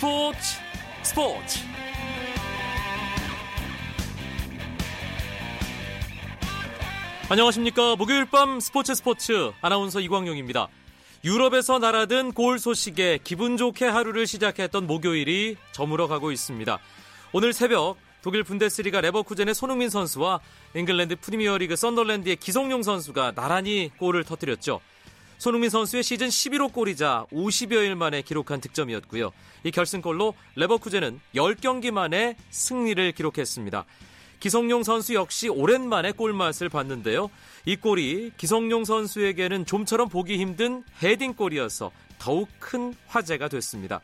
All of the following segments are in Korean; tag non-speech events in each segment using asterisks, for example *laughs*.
스포츠 스포츠. 안녕하십니까. 목요일 밤 스포츠 스포츠. 아나운서 이광용입니다. 유럽에서 날아든 골 소식에 기분 좋게 하루를 시작했던 목요일이 저물어 가고 있습니다. 오늘 새벽 독일 분데스리가 레버쿠젠의 손흥민 선수와 잉글랜드 프리미어리그 썬더랜드의 기성용 선수가 나란히 골을 터뜨렸죠. 손흥민 선수의 시즌 11호 골이자 50여일 만에 기록한 득점이었고요. 이 결승골로 레버쿠젠은 10경기 만에 승리를 기록했습니다. 기성용 선수 역시 오랜만에 골맛을 봤는데요. 이 골이 기성용 선수에게는 좀처럼 보기 힘든 헤딩골이어서 더욱 큰 화제가 됐습니다.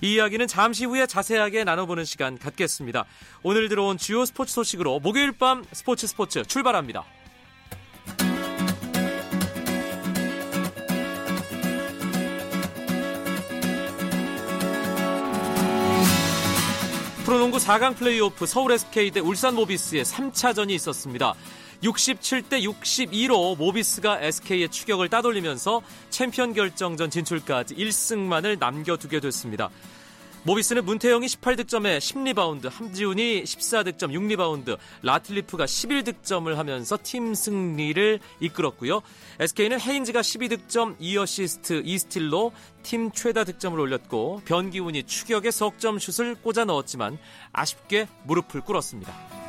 이 이야기는 잠시 후에 자세하게 나눠보는 시간 갖겠습니다. 오늘 들어온 주요 스포츠 소식으로 목요일 밤 스포츠 스포츠 출발합니다. 프로농구 4강 플레이오프 서울 SK 대 울산 모비스의 3차전이 있었습니다. 67대 62로 모비스가 SK의 추격을 따돌리면서 챔피언 결정전 진출까지 1승만을 남겨두게 됐습니다. 모비스는 문태영이 18득점에 10리바운드, 함지훈이 14득점 6리바운드, 라틀리프가 11득점을 하면서 팀 승리를 이끌었고요. SK는 헤인즈가 12득점, 2어시스트, 2스틸로 팀 최다 득점을 올렸고 변기훈이 추격의 석점 슛을 꽂아 넣었지만 아쉽게 무릎을 꿇었습니다.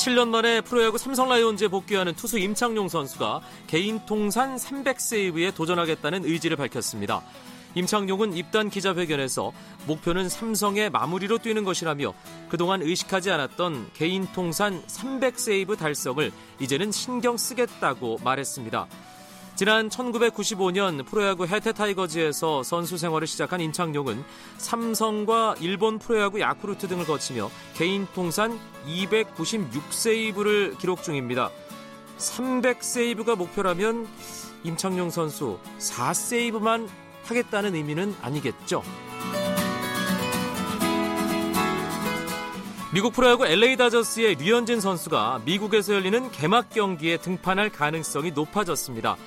7년 만에 프로야구 삼성 라이온즈에 복귀하는 투수 임창용 선수가 개인 통산 300세이브에 도전하겠다는 의지를 밝혔습니다. 임창용은 입단 기자회견에서 목표는 삼성의 마무리로 뛰는 것이라며 그동안 의식하지 않았던 개인 통산 300세이브 달성을 이제는 신경 쓰겠다고 말했습니다. 지난 1995년 프로야구 해태 타이거즈에서 선수 생활을 시작한 임창용은 삼성과 일본 프로야구 야쿠르트 등을 거치며 개인 통산 296세이브를 기록 중입니다. 300세이브가 목표라면 임창용 선수 4세이브만 하겠다는 의미는 아니겠죠. 미국 프로야구 LA 다저스의 류현진 선수가 미국에서 열리는 개막 경기에 등판할 가능성이 높아졌습니다.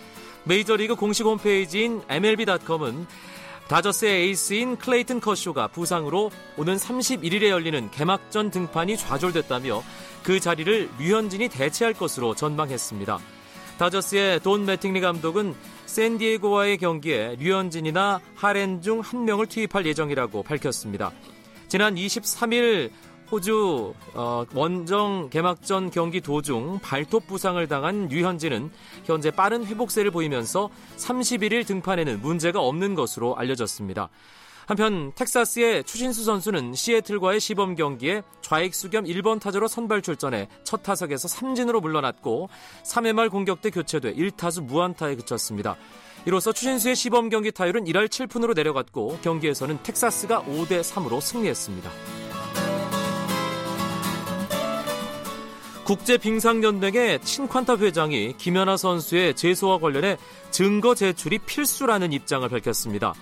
메이저리그 공식 홈페이지인 MLB.com은 다저스의 에이스인 클레이튼 커쇼가 부상으로 오는 31일에 열리는 개막전 등판이 좌절됐다며 그 자리를 류현진이 대체할 것으로 전망했습니다. 다저스의 돈 매팅리 감독은 샌디에고와의 경기에 류현진이나 하렌 중 한 명을 투입할 예정이라고 밝혔습니다. 지난 23일 호주 어, 원정 개막전 경기 도중 발톱 부상을 당한 류현진은 현재 빠른 회복세를 보이면서 31일 등판에는 문제가 없는 것으로 알려졌습니다. 한편 텍사스의 추신수 선수는 시애틀과의 시범 경기에 좌익수 겸 1번 타자로 선발 출전해 첫 타석에서 삼진으로 물러났고 3회 말 공격 때 교체돼 1타수 무안타에 그쳤습니다. 이로써 추신수의 시범 경기 타율은 1할 7푼으로 내려갔고 경기에서는 텍사스가 5대 3으로 승리했습니다. 국제빙상연맹의 친칸타 회장이 김연아 선수의 재소와 관련해 증거 제출이 필수라는 입장을 밝혔습니다.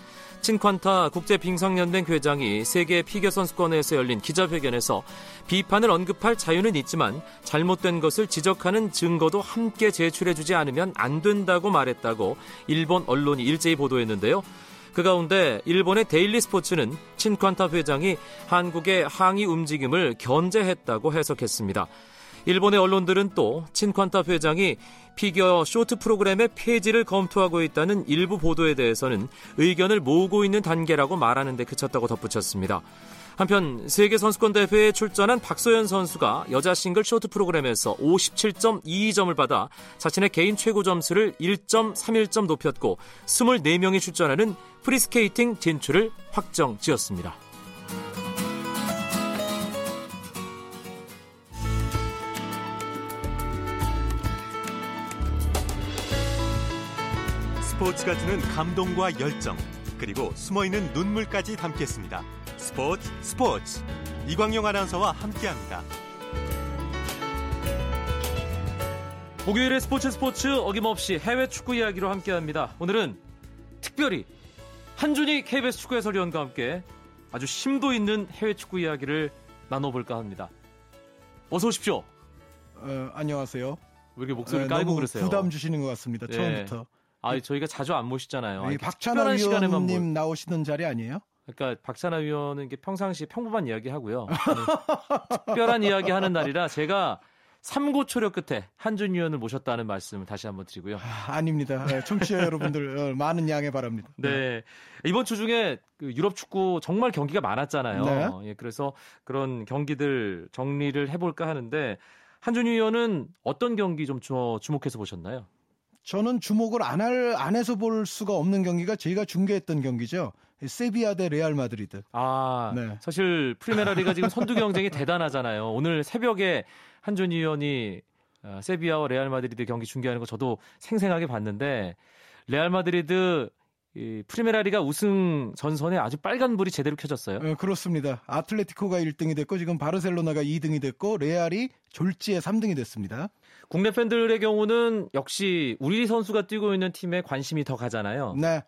친칸타 국제빙상연맹 회장이 세계 피겨선수권회에서 열린 기자회견에서 비판을 언급할 자유는 있지만 잘못된 것을 지적하는 증거도 함께 제출해주지 않으면 안 된다고 말했다고 일본 언론이 일제히 보도했는데요. 그 가운데 일본의 데일리 스포츠는 친칸타 회장이 한국의 항의 움직임을 견제했다고 해석했습니다. 일본의 언론들은 또 친칸타 회장이 피겨 쇼트 프로그램의 폐지를 검토하고 있다는 일부 보도에 대해서는 의견을 모으고 있는 단계라고 말하는 데 그쳤다고 덧붙였습니다. 한편 세계 선수권 대회에 출전한 박소연 선수가 여자 싱글 쇼트 프로그램에서 57.22점을 받아 자신의 개인 최고 점수를 1.31점 높였고 24명이 출전하는 프리스케이팅 진출을 확정 지었습니다. 스포츠가 주는 감동과 열정 그리고 숨어있는 눈물까지 담겠습니다. 스포츠 스포츠 이광용 아나운서와 함께합니다. 목요일의 스포츠 스포츠 어김없이 해외 축구 이야기로 함께합니다. 오늘은 특별히 한준희 KBS 축구 해설위원과 함께 아주 심도 있는 해외 축구 이야기를 나눠볼까 합니다. 어서 오십시오. 어, 안녕하세요. 왜 이렇게 목소리 네, 깔고 너무 그러세요? 부담 주시는 것 같습니다. 네. 처음부터. 아, 저희가 자주 안 모시잖아요. 박찬하 위원님 나오시는 자리 아니에요? 그러니까 박찬하 위원은 평상시 평범한 이야기 하고요. 특별한 이야기 하는 날이라 제가 삼고초려 끝에 한준 위원을 모셨다는 말씀을 다시 한번 드리고요. 아닙니다 네, 청취자 여러분들 어, 많은 양해 바랍니다. 네. 이번 주 중에 그 유럽 축구 정말 경기가 많았잖아요. 네. 예, 그래서 그런 경기들 정리를 해볼까 하는데 한준희 위원은 어떤 경기 좀 주목해서 보셨나요? 저는 주목을 안, 할, 안 해서 볼 수가 없는 경기가 저희가 중계했던 경기죠. 세비야 대 레알 마드리드. 아, 네. 사실 프리메라리가 지금 선두 경쟁이 *laughs* 대단하잖아요. 오늘 새벽에 한준희 위원이 어, 세비야와 레알 마드리드 경기 중계하는 거 저도 생생하게 봤는데 레알 마드리드 이 프리메라리가 우승 전선에 아주 빨간 불이 제대로 켜졌어요. 네, 그렇습니다. 아틀레티코가 1등이 됐고 지금 바르셀로나가 2등이 됐고 레알이 졸지에 3등이 됐습니다. 국내 팬들의 경우는 역시 우리 선수가 뛰고 있는 팀에 관심이 더 가잖아요. 네.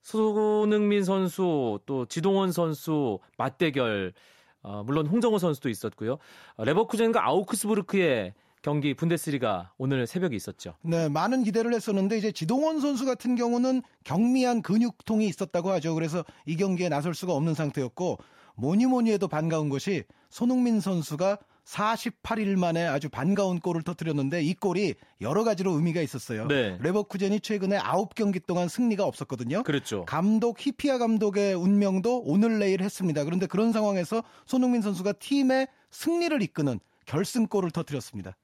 손흥민 선수 또 지동원 선수 맞대결 어, 물론 홍정호 선수도 있었고요. 어, 레버쿠젠과 아우크스부르크의 경기 분데스리가 오늘 새벽에 있었죠. 네, 많은 기대를 했었는데 이제 지동원 선수 같은 경우는 경미한 근육통이 있었다고 하죠. 그래서 이 경기에 나설 수가 없는 상태였고 뭐니 뭐니 해도 반가운 것이 손흥민 선수가 48일 만에 아주 반가운 골을 터뜨렸는데 이 골이 여러 가지로 의미가 있었어요. 네. 레버쿠젠이 최근에 9경기 동안 승리가 없었거든요. 그렇죠. 감독 히피아 감독의 운명도 오늘 내일 했습니다. 그런데 그런 상황에서 손흥민 선수가 팀의 승리를 이끄는 결승골을 터뜨렸습니다.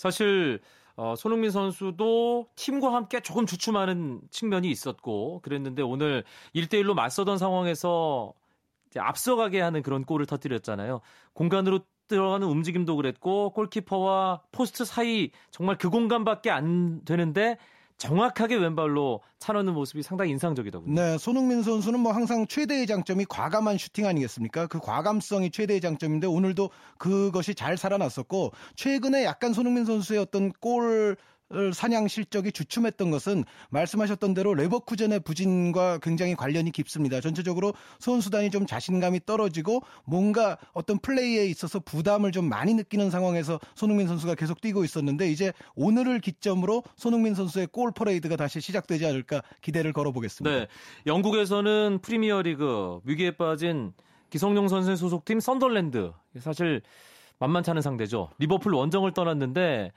사실 어, 손흥민 선수도 팀과 함께 조금 주춤하는 측면이 있었고 그랬는데 오늘 1대1로 맞서던 상황에서 앞서가게 하는 그런 골을 터뜨렸잖아요. 공간으로 들어가는 움직임도 그랬고 골키퍼와 포스트 사이 정말 그 공간밖에 안 되는데 정확하게 왼발로 차놓는 모습이 상당히 인상적이더군요. 네, 손흥민 선수는 뭐 항상 최대의 장점이 과감한 슈팅 아니겠습니까? 그 과감성이 최대의 장점인데 오늘도 그것이 잘 살아났었고 최근에 약간 손흥민 선수의 어떤 골 사냥 실적이 주춤했던 것은 말씀하셨던 대로 레버쿠젠의 부진과 굉장히 관련이 깊습니다. 전체적으로 선수단이 좀 자신감이 떨어지고 뭔가 어떤 플레이에 있어서 부담을 좀 많이 느끼는 상황에서 손흥민 선수가 계속 뛰고 있었는데 이제 오늘을 기점으로 손흥민 선수의 골 퍼레이드가 다시 시작되지 않을까 기대를 걸어보겠습니다. 네. 영국에서는 프리미어리그 위기에 빠진 기성용 선수의 소속팀 썬덜랜드 사실 만만치 않은 상대죠. 리버풀 원정을 떠났는데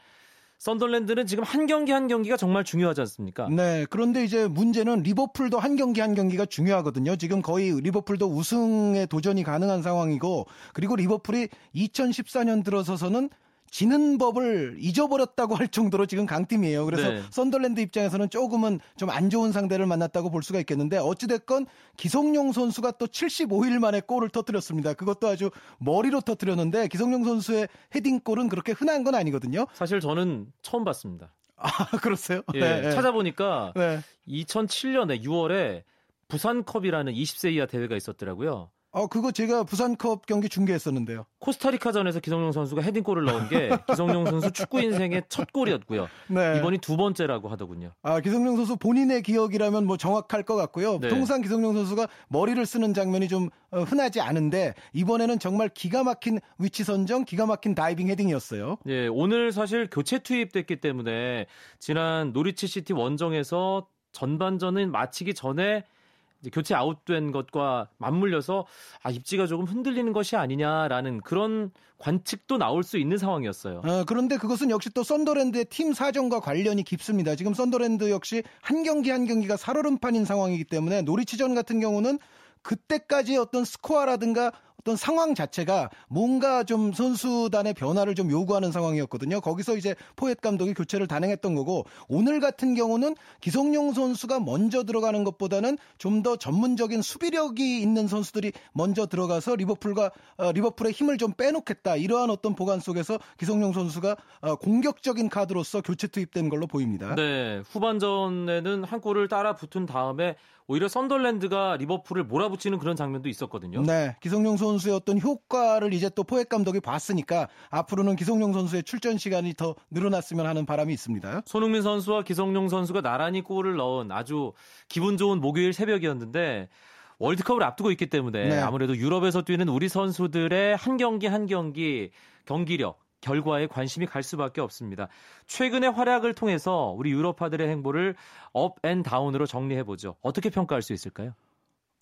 썬덜랜드는 지금 한 경기 한 경기가 정말 중요하지 않습니까? 네. 그런데 이제 문제는 리버풀도 한 경기 한 경기가 중요하거든요. 지금 거의 리버풀도 우승에 도전이 가능한 상황이고 그리고 리버풀이 2014년 들어서서는 지는 법을 잊어버렸다고 할 정도로 지금 강팀이에요. 그래서 네. 썬덜랜드 입장에서는 조금은 좀 안 좋은 상대를 만났다고 볼 수가 있겠는데 어찌됐건 기성용 선수가 또 75일 만에 골을 터뜨렸습니다. 그것도 아주 머리로 터뜨렸는데 기성용 선수의 헤딩골은 그렇게 흔한 건 아니거든요. 사실 저는 처음 봤습니다. 아, *laughs* 그렇어요? 예, 네. 찾아보니까 네. 2007년에 6월에 부산컵이라는 20세 이하 대회가 있었더라고요. 어, 그거 제가 부산컵 경기 중계했었는데요. 코스타리카전에서 기성용 선수가 헤딩골을 넣은 게 *laughs* 기성용 선수 축구 인생의 첫 골이었고요. 네. 이번이 두 번째라고 하더군요. 아, 기성용 선수 본인의 기억이라면 뭐 정확할 것 같고요. 네. 통상 기성용 선수가 머리를 쓰는 장면이 좀 어, 흔하지 않은데 이번에는 정말 기가 막힌 위치 선정, 기가 막힌 다이빙 헤딩이었어요. 예, 오늘 사실 교체 투입됐기 때문에 지난 노리치 시티 원정에서 전반전은 마치기 전에 교체 아웃된 것과 맞물려서 아 입지가 조금 흔들리는 것이 아니냐라는 그런 관측도 나올 수 있는 상황이었어요. 어, 그런데 그것은 역시 또 썬더랜드의 팀 사정과 관련이 깊습니다. 지금 썬더랜드 역시 한 경기 한 경기가 살얼음판인 상황이기 때문에 노리치전 같은 경우는 그때까지의 어떤 스코어라든가 어떤 상황 자체가 뭔가 좀 선수단의 변화를 좀 요구하는 상황이었거든요. 거기서 이제 포엣 감독이 교체를 단행했던 거고 오늘 같은 경우는 기성용 선수가 먼저 들어가는 것보다는 좀 더 전문적인 수비력이 있는 선수들이 먼저 들어가서 리버풀과 어, 리버풀의 힘을 좀 빼놓겠다 이러한 어떤 보관 속에서 기성용 선수가 어, 공격적인 카드로서 교체 투입된 걸로 보입니다. 네, 후반전에는 한 골을 따라 붙은 다음에 오히려 썬덜랜드가 리버풀을 몰아붙이는 그런 장면도 있었거든요. 네, 기성용 선수의 어떤 효과를 이제 또 포획 감독이 봤으니까 앞으로는 기성용 선수의 출전 시간이 더 늘어났으면 하는 바람이 있습니다. 손흥민 선수와 기성용 선수가 나란히 골을 넣은 아주 기분 좋은 목요일 새벽이었는데 월드컵을 앞두고 있기 때문에 네. 아무래도 유럽에서 뛰는 우리 선수들의 한 경기 한 경기 경기력 결과에 관심이 갈 수밖에 없습니다. 최근의 활약을 통해서 우리 유럽파들의 행보를 up and down으로 정리해 보죠. 어떻게 평가할 수 있을까요?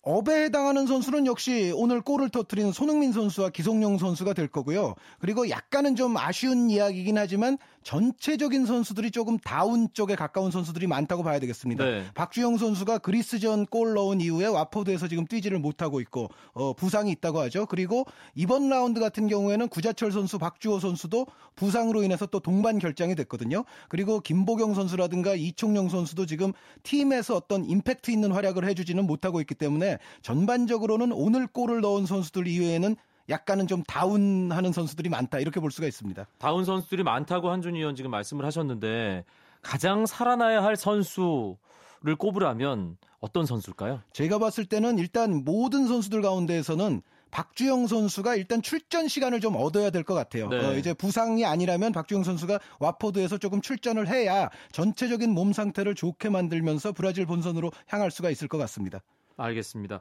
up에 해당하는 선수는 역시 오늘 골을 터트리는 손흥민 선수와 기성용 선수가 될 거고요. 그리고 약간은 좀 아쉬운 이야기이긴 하지만 전체적인 선수들이 조금 down 쪽에 가까운 선수들이 많다고 봐야 되겠습니다. 네. 박주영 선수가 그리스전 골 넣은 이후에 와포드에서 지금 뛰지를 못하고 있고 어, 부상이 있다고 하죠. 그리고 이번 라운드 같은 경우에는 구자철 선수, 박주호 선수도 부상으로 인해서 또 동반 결장이 됐거든요. 그리고 김보경 선수라든가 이총영 선수도 지금 팀에서 어떤 임팩트 있는 활약을 해주지는 못하고 있기 때문에 전반적으로는 오늘 골을 넣은 선수들 이외에는 약간은 좀 다운하는 선수들이 많다 이렇게 볼 수가 있습니다. 다운 선수들이 많다고 한준 의원 지금 말씀을 하셨는데 가장 살아나야 할 선수를 꼽으라면 어떤 선수일까요? 제가 봤을 때는 일단 모든 선수들 가운데에서는 박주영 선수가 일단 출전 시간을 좀 얻어야 될 것 같아요. 네. 어, 이제 부상이 아니라면 박주영 선수가 와포드에서 조금 출전을 해야 전체적인 몸 상태를 좋게 만들면서 브라질 본선으로 향할 수가 있을 것 같습니다. 알겠습니다.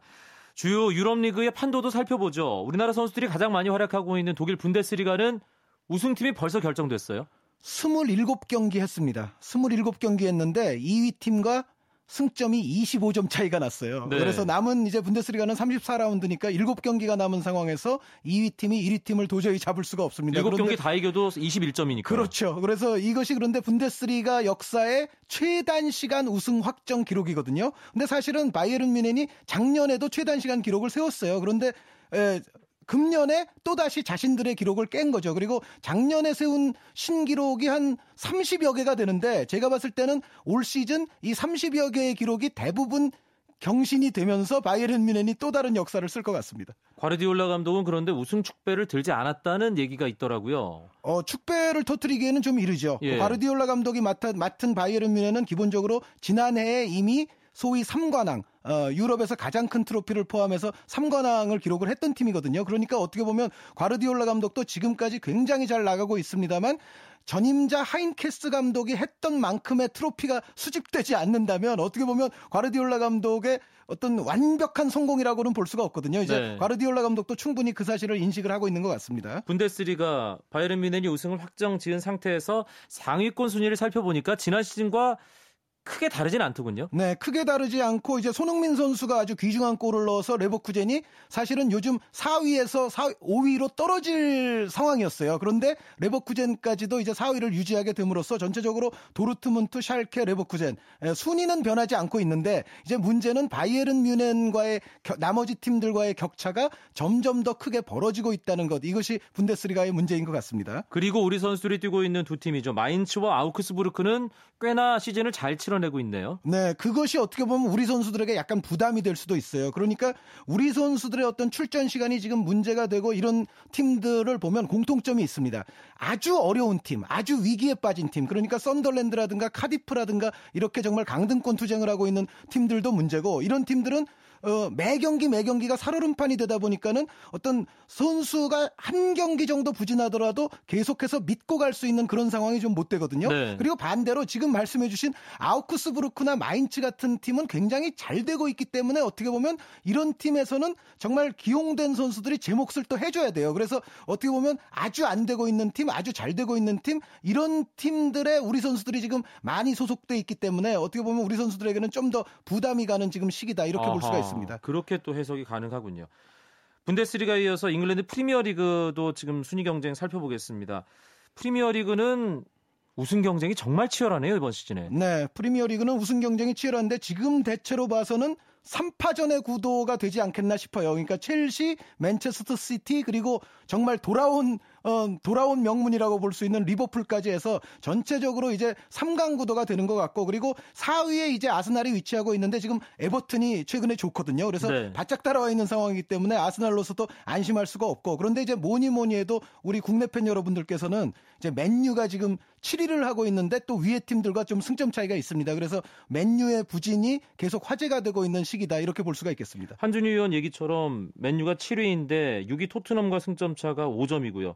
주요 유럽 리그의 판도도 살펴보죠. 우리나라 선수들이 가장 많이 활약하고 있는 독일 분데스리가는 우승팀이 벌써 결정됐어요. 27경기 했습니다. 27경기 했는데 2위 팀과 승점이 25점 차이가 났어요. 네. 그래서 남은 이제 분데스리가는 34라운드니까 7경기가 남은 상황에서 2위 팀이 1위 팀을 도저히 잡을 수가 없습니다. 7경기 다 이겨도 21점이니까. 그렇죠. 그래서 이것이 그런데 분데스리가 역사의 최단 시간 우승 확정 기록이거든요. 근데 사실은 바이에른 뮌헨이 작년에도 최단 시간 기록을 세웠어요. 그런데 에, 금년에 또다시 자신들의 기록을 깬 거죠. 그리고 작년에 세운 신기록이 한 30여 개가 되는데 제가 봤을 때는 올 시즌 이 30여 개의 기록이 대부분 경신이 되면서 바이에른 뮌헨이 또 다른 역사를 쓸 것 같습니다. 과르디올라 감독은 그런데 우승 축배를 들지 않았다는 얘기가 있더라고요. 어, 축배를 터트리기에는 좀 이르죠. 예. 과르디올라 감독이 맡은, 맡은 바이에른 뮌헨은 기본적으로 지난해에 이미 소위 3관왕, 어, 유럽에서 가장 큰 트로피를 포함해서 3관왕을 기록을 했던 팀이거든요. 그러니까 어떻게 보면 과르디올라 감독도 지금까지 굉장히 잘 나가고 있습니다만 전임자 하인케스 감독이 했던 만큼의 트로피가 수집되지 않는다면 어떻게 보면 과르디올라 감독의 어떤 완벽한 성공이라고는 볼 수가 없거든요. 이제 네. 과르디올라 감독도 충분히 그 사실을 인식을 하고 있는 것 같습니다. 분데스리가 바이에른 뮌헨이 우승을 확정 지은 상태에서 상위권 순위를 살펴보니까 지난 시즌과 크게 다르진 않더군요. 네, 크게 다르지 않고 이제 손흥민 선수가 아주 귀중한 골을 넣어서 레버쿠젠이 사실은 요즘 4위에서 4, 5위로 떨어질 상황이었어요. 그런데 레버쿠젠까지도 이제 4위를 유지하게 됨으로써 전체적으로 도르트문트, 샬케, 레버쿠젠 순위는 변하지 않고 있는데 이제 문제는 바이에른 뮌헨과의 나머지 팀들과의 격차가 점점 더 크게 벌어지고 있다는 것. 이것이 분데스리가의 문제인 것 같습니다. 그리고 우리 선수들이 뛰고 있는 두 팀이죠. 마인츠와 아우크스부르크는 꽤나 시즌을 잘 치러 만들어내고 있네요. 네, 그것이 어떻게 보면 우리 선수들에게 약간 부담이 될 수도 있어요. 그러니까 우리 선수들의 어떤 출전 시간이 지금 문제가 되고 이런 팀들을 보면 공통점이 있습니다. 아주 어려운 팀, 아주 위기에 빠진 팀, 그러니까 썬더랜드라든가 카디프라든가 이렇게 정말 강등권 투쟁을 하고 있는 팀들도 문제고 이런 팀들은 어, 매 경기 매 경기가 살얼음판이 되다 보니까는 어떤 선수가 한 경기 정도 부진하더라도 계속해서 믿고 갈 수 있는 그런 상황이 좀 못 되거든요. 네. 그리고 반대로 지금 말씀해주신 아우크스부르크나 마인츠 같은 팀은 굉장히 잘 되고 있기 때문에 어떻게 보면 이런 팀에서는 정말 기용된 선수들이 제 몫을 또 해줘야 돼요. 그래서 어떻게 보면 아주 안 되고 있는 팀, 아주 잘 되고 있는 팀 이런 팀들의 우리 선수들이 지금 많이 소속돼 있기 때문에 어떻게 보면 우리 선수들에게는 좀 더 부담이 가는 지금 시기다 이렇게 아하. 볼 수가 있습니다. 같습니다. 그렇게 또 해석이 가능하군요. 분데스리가에 이어서 잉글랜드 프리미어리그도 지금 순위 경쟁 살펴보겠습니다. 프리미어리그는 우승 경쟁이 정말 치열하네요 이번 시즌에. 네, 프리미어리그는 우승 경쟁이 치열한데 지금 대체로 봐서는 3파전의 구도가 되지 않겠나 싶어요. 그러니까 첼시, 맨체스터 시티 그리고 정말 돌아온 어, 돌아온 명문이라고 볼 수 있는 리버풀까지 해서 전체적으로 이제 3강 구도가 되는 것 같고 그리고 4위에 이제 아스날이 위치하고 있는데 지금 에버튼이 최근에 좋거든요. 그래서 네. 바짝 따라와 있는 상황이기 때문에 아스날로서도 안심할 수가 없고 그런데 이제 뭐니 뭐니 해도 우리 국내 팬 여러분들께서는 이제 맨유가 지금 7위를 하고 있는데 또 위에 팀들과 좀 승점 차이가 있습니다. 그래서 맨유의 부진이 계속 화제가 되고 있는 시기다 이렇게 볼 수가 있겠습니다. 한준희 의원 얘기처럼 맨유가 7위인데 6위 토트넘과 승점 차가 5점이고요.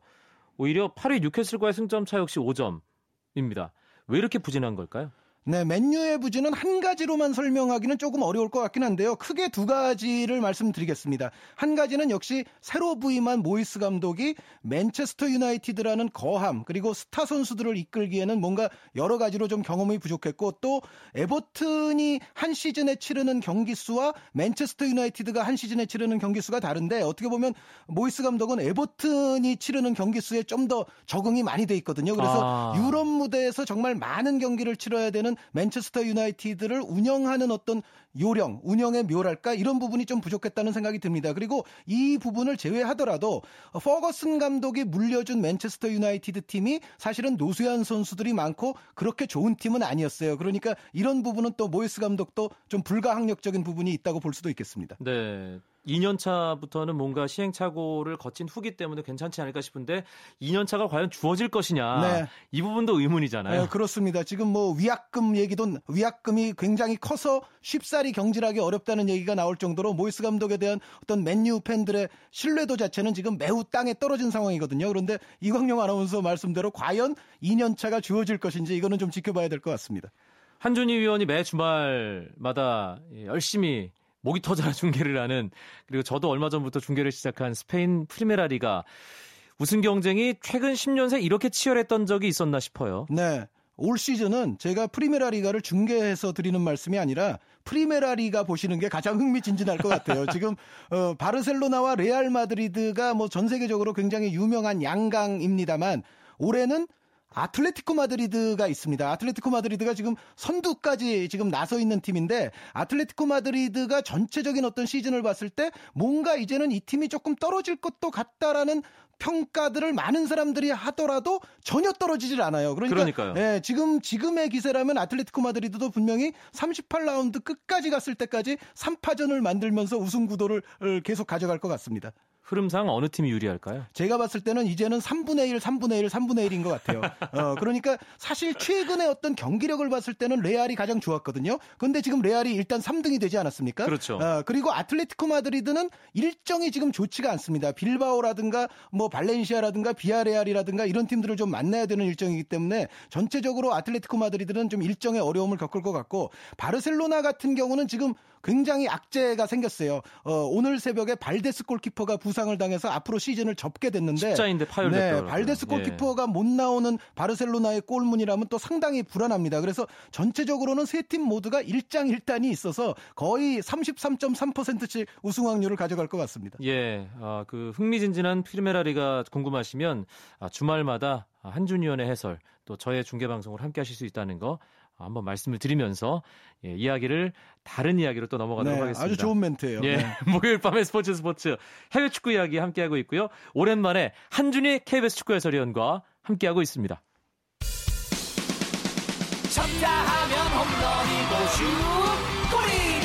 오히려 8위 뉴캐슬과의 승점 차 역시 5점입니다. 왜 이렇게 부진한 걸까요? 네, 맨유의 부진은 한 가지로만 설명하기는 조금 어려울 것 같긴 한데요. 크게 두 가지를 말씀드리겠습니다. 한 가지는 역시 새로 부임한 모이스 감독이 맨체스터 유나이티드라는 거함 그리고 스타 선수들을 이끌기에는 뭔가 여러 가지로 좀 경험이 부족했고 또 에버튼이 한 시즌에 치르는 경기 수와 맨체스터 유나이티드가 한 시즌에 치르는 경기 수가 다른데 어떻게 보면 모이스 감독은 에버튼이 치르는 경기 수에 좀 더 적응이 많이 돼 있거든요. 그래서 아. 유럽 무대에서 정말 많은 경기를 치러야 되는 맨체스터 유나이티드를 운영하는 어떤 요령, 운영의 묘랄까 이런 부분이 좀 부족했다는 생각이 듭니다. 그리고 이 부분을 제외하더라도 퍼거슨 감독이 물려준 맨체스터 유나이티드 팀이 사실은 노쇠한 선수들이 많고 그렇게 좋은 팀은 아니었어요. 그러니까 이런 부분은 또 모이스 감독도 좀 불가항력적인 부분이 있다고 볼 수도 있겠습니다. 네. 2년 차부터는 뭔가 시행착오를 거친 후기 때문에 괜찮지 않을까 싶은데 2년 차가 과연 주어질 것이냐 네. 이 부분도 의문이잖아요. 네, 그렇습니다. 지금 뭐 위약금 얘기도 위약금이 굉장히 커서 쉽사리 경질하기 어렵다는 얘기가 나올 정도로 모이스 감독에 대한 어떤 맨유 팬들의 신뢰도 자체는 지금 매우 땅에 떨어진 상황이거든요. 그런데 이광용 아나운서 말씀대로 과연 2년 차가 주어질 것인지 이거는 좀 지켜봐야 될 것 같습니다. 한준희 위원이 매 주말마다 열심히 목이 터져라 *laughs* 중계를 하는 그리고 저도 얼마 전부터 중계를 시작한 스페인 프리메라리가 우승 경쟁이 최근 10년 새 이렇게 치열했던 적이 있었나 싶어요. 네. 올 시즌은 제가 프리메라 리가를 중계해서 드리는 말씀이 아니라 프리메라 리가 보시는 게 가장 흥미진진할 것 같아요. *laughs* 지금 어, 바르셀로나와 레알 마드리드가 뭐 전 세계적으로 굉장히 유명한 양강입니다만 올해는 아틀레티코 마드리드가 있습니다. 아틀레티코 마드리드가 지금 선두까지 지금 나서 있는 팀인데 아틀레티코 마드리드가 전체적인 어떤 시즌을 봤을 때 뭔가 이제는 이 팀이 조금 떨어질 것도 같다라는 평가들을 많은 사람들이 하더라도 전혀 떨어지질 않아요. 그러니까. 예, 지금 지금의 기세라면 아틀레티코 마드리드도 분명히 38라운드 끝까지 갔을 때까지 3파전을 만들면서 우승 구도를 계속 가져갈 것 같습니다. 흐름상 어느 팀이 유리할까요? 제가 봤을 때는 이제는 3분의 1, 3분의 1, 3분의 1인 것 같아요. 어, 그러니까 사실 최근에 어떤 경기력을 봤을 때는 레알이 가장 좋았거든요. 근데 지금 레알이 일단 3등이 되지 않았습니까? 그렇죠. 어, 그리고 아틀레티코 마드리드는 일정이 지금 좋지가 않습니다. 빌바오라든가 뭐 발렌시아라든가 비아레알이라든가 이런 팀들을 좀 만나야 되는 일정이기 때문에 전체적으로 아틀레티코 마드리드는 좀 일정의 어려움을 겪을 것 같고 바르셀로나 같은 경우는 지금 굉장히 악재가 생겼어요. 어, 오늘 새벽에 발데스 골키퍼가 부상 을 당해서 앞으로 시즌을 접게 됐는데 십자인데 파열됐다. 네, 발데스 골키퍼가 예. 못 나오는 바르셀로나의 골문이라면 또 상당히 불안합니다. 그래서 전체적으로는 세 팀 모두가 일장일단이 있어서 거의 33.3%씩 우승 확률을 가져갈 것 같습니다. 예, 아, 그 흥미진진한 프리메라리가 궁금하시면 아, 주말마다 한준위원의 해설 또 저의 중계 방송을 함께 하실 수 있다는 거 한번 말씀을 드리면서 예, 이야기를 다른 이야기로 또 넘어가도록 네, 하겠습니다. 아주 좋은 멘트예요. 예, 네. *laughs* 목요일 밤에 스포츠 스포츠 해외 축구 이야기 함께하고 있고요. 오랜만에 한준희 KBS 축구 해설위원과 함께하고 있습니다. 쳤다 하면 홈런이고 슛 없는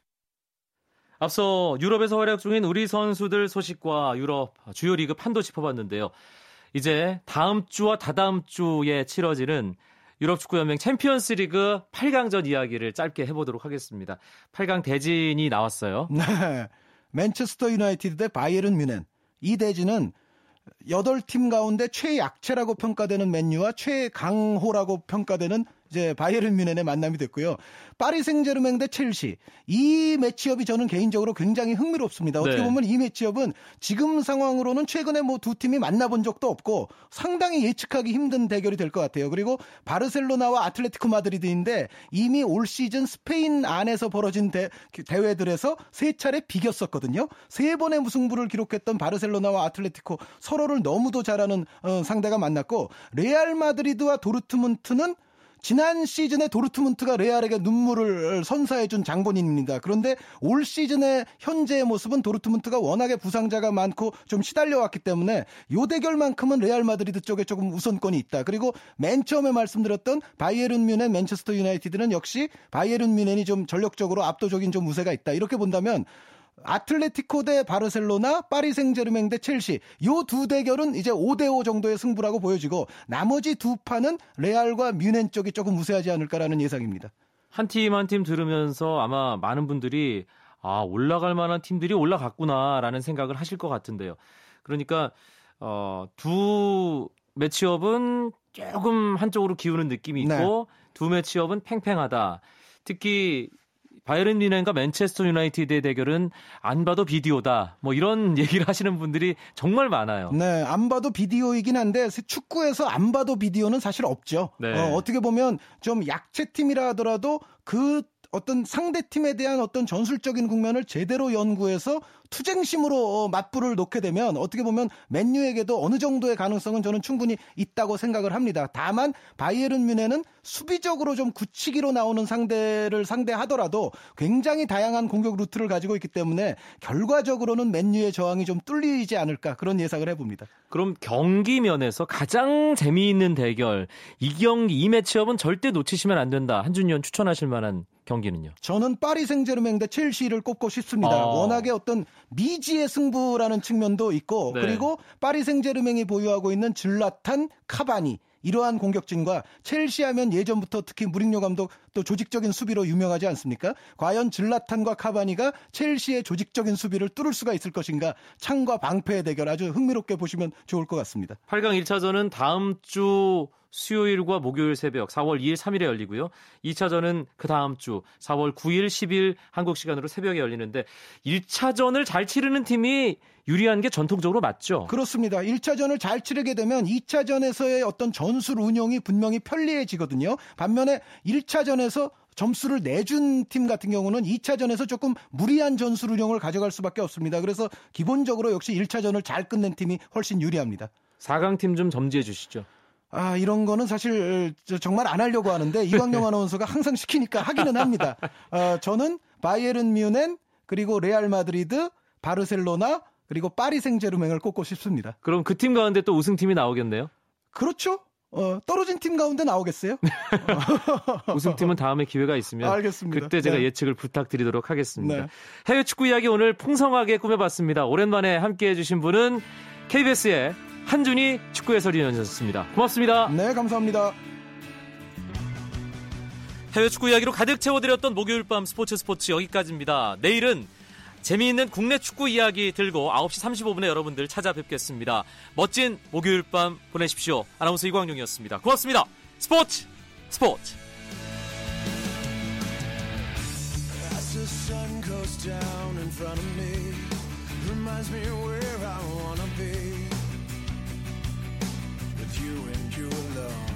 앞서 유럽에서 활약 중인 우리 선수들 소식과 유럽 주요 리그 판도 짚어봤는데요. 이제 다음 주와 다다음 주에 치러지는 유럽 축구 연맹 챔피언스 리그 8강전 이야기를 짧게 해보도록 하겠습니다. 8강 대진이 나왔어요. *laughs* 네. 맨체스터 유나이티드 대 바이에른 뮌헨. 이 대진은 8팀 가운데 최약체라고 평가되는 맨유와 최강호라고 평가되는 이제 바이에른 뮌헨의 만남이 됐고요. 파리 생제르맹 대 첼시. 이 매치업이 저는 개인적으로 굉장히 흥미롭습니다. 어떻게 네. 보면 이 매치업은 지금 상황으로는 최근에 뭐 두 팀이 만나본 적도 없고 상당히 예측하기 힘든 대결이 될 것 같아요. 그리고 바르셀로나와 아틀레티코 마드리드인데 이미 올 시즌 스페인 안에서 벌어진 대, 대회들에서 세 차례 비겼었거든요. 세 번의 무승부를 기록했던 바르셀로나와 아틀레티코 서로를 너무도 잘하는 어, 상대가 만났고 레알 마드리드와 도르트문트는 지난 시즌에 도르트문트가 레알에게 눈물을 선사해준 장본인입니다. 그런데 올 시즌의 현재의 모습은 도르트문트가 워낙에 부상자가 많고 좀 시달려왔기 때문에 요 대결만큼은 레알 마드리드 쪽에 조금 우선권이 있다. 그리고 맨 처음에 말씀드렸던 바이에른 뮌헨 맨체스터 유나이티드는 역시 바이에른 뮌헨이 좀 전력적으로 압도적인 좀 우세가 있다. 이렇게 본다면 아틀레티코 대 바르셀로나, 파리 생제르맹 대 첼시 요 두 대결은 이제 5대 5 정도의 승부라고 보여지고 나머지 두 판은 레알과 뮌헨 쪽이 조금 우세하지 않을까라는 예상입니다. 한팀 한 팀 들으면서 아마 많은 분들이 아 올라갈 만한 팀들이 올라갔구나라는 생각을 하실 것 같은데요. 그러니까 어, 두 매치업은 조금 한쪽으로 기우는 느낌이 있고 네. 두 매치업은 팽팽하다. 특히 바이에른 뮌헨과 맨체스터 유나이티드의 대결은 안 봐도 비디오다. 뭐 이런 *laughs* 얘기를 하시는 분들이 정말 많아요. 네, 안 봐도 비디오이긴 한데 축구에서 안 봐도 비디오는 사실 없죠. 네. 어, 어떻게 보면 좀 약체 팀이라 하더라도 그 어떤 상대 팀에 대한 어떤 전술적인 국면을 제대로 연구해서 투쟁심으로 맞불을 놓게 되면 어떻게 보면 맨유에게도 어느 정도의 가능성은 저는 충분히 있다고 생각을 합니다. 다만 바이에른 뮌헨은 수비적으로 좀 굳히기로 나오는 상대를 상대하더라도 굉장히 다양한 공격 루트를 가지고 있기 때문에 결과적으로는 맨유의 저항이 좀 뚫리지 않을까 그런 예상을 해봅니다. 그럼 경기 면에서 가장 재미있는 대결 이 경기 이 매치업은 절대 놓치시면 안 된다. 한준현 추천하실 만한 경기는요? 저는 파리 생제르맹 대 첼시를 꼽고 싶습니다. 아. 워낙에 어떤 미지의 승부라는 측면도 있고 네. 그리고 파리 생제르맹이 보유하고 있는 질라탄 카바니 이러한 공격진과 첼시 하면 예전부터 특히 무링요 감독 또 조직적인 수비로 유명하지 않습니까? 과연 질라탄과 카바니가 첼시의 조직적인 수비를 뚫을 수가 있을 것인가? 창과 방패의 대결 아주 흥미롭게 보시면 좋을 것 같습니다. 8강 1차전은 다음 주 수요일과 목요일 새벽 4월 2일 3일에 열리고요. 2차전은 그 다음 주 4월 9일 10일 한국 시간으로 새벽에 열리는데 1차전을 잘 치르는 팀이 유리한 게 전통적으로 맞죠? 그렇습니다. 1차전을 잘 치르게 되면 2차전에서의 어떤 전술 운영이 분명히 편리해지거든요. 반면에 1차전에 서 점수를 내준 팀 같은 경우는 2차전에서 조금 무리한 전술 운영을 가져갈 수밖에 없습니다. 그래서 기본적으로 역시 1차전을 잘 끝낸 팀이 훨씬 유리합니다. 4강 팀 좀 점지해 주시죠. 아, 이런 거는 사실 정말 안 하려고 하는데 *laughs* 이광용 아나운서가 항상 시키니까 하기는 합니다. 어, 저는 바이에른 뮌헨 그리고 레알 마드리드, 바르셀로나 그리고 파리 생제르맹을 꼽고 싶습니다. 그럼 그 팀 가운데 또 우승팀이 나오겠네요? 그렇죠. 어, 떨어진 팀 가운데 나오겠어요? *laughs* 우승팀은 다음에 기회가 있으면 알겠습니다. 그때 제가 네. 예측을 부탁드리도록 하겠습니다. 네. 해외 축구 이야기 오늘 풍성하게 꾸며봤습니다. 오랜만에 함께해 주신 분은 KBS의 한준희 축구 해설위원이었습니다. 고맙습니다. 네, 감사합니다. 해외 축구 이야기로 가득 채워드렸던 목요일 밤 스포츠 스포츠 여기까지입니다. 내일은 재미있는 국내 축구 이야기 들고 9시 35분에 여러분들 찾아뵙겠습니다. 멋진 목요일 밤 보내십시오. 아나운서 이광용이었습니다. 고맙습니다. 스포츠 스포츠 you alone.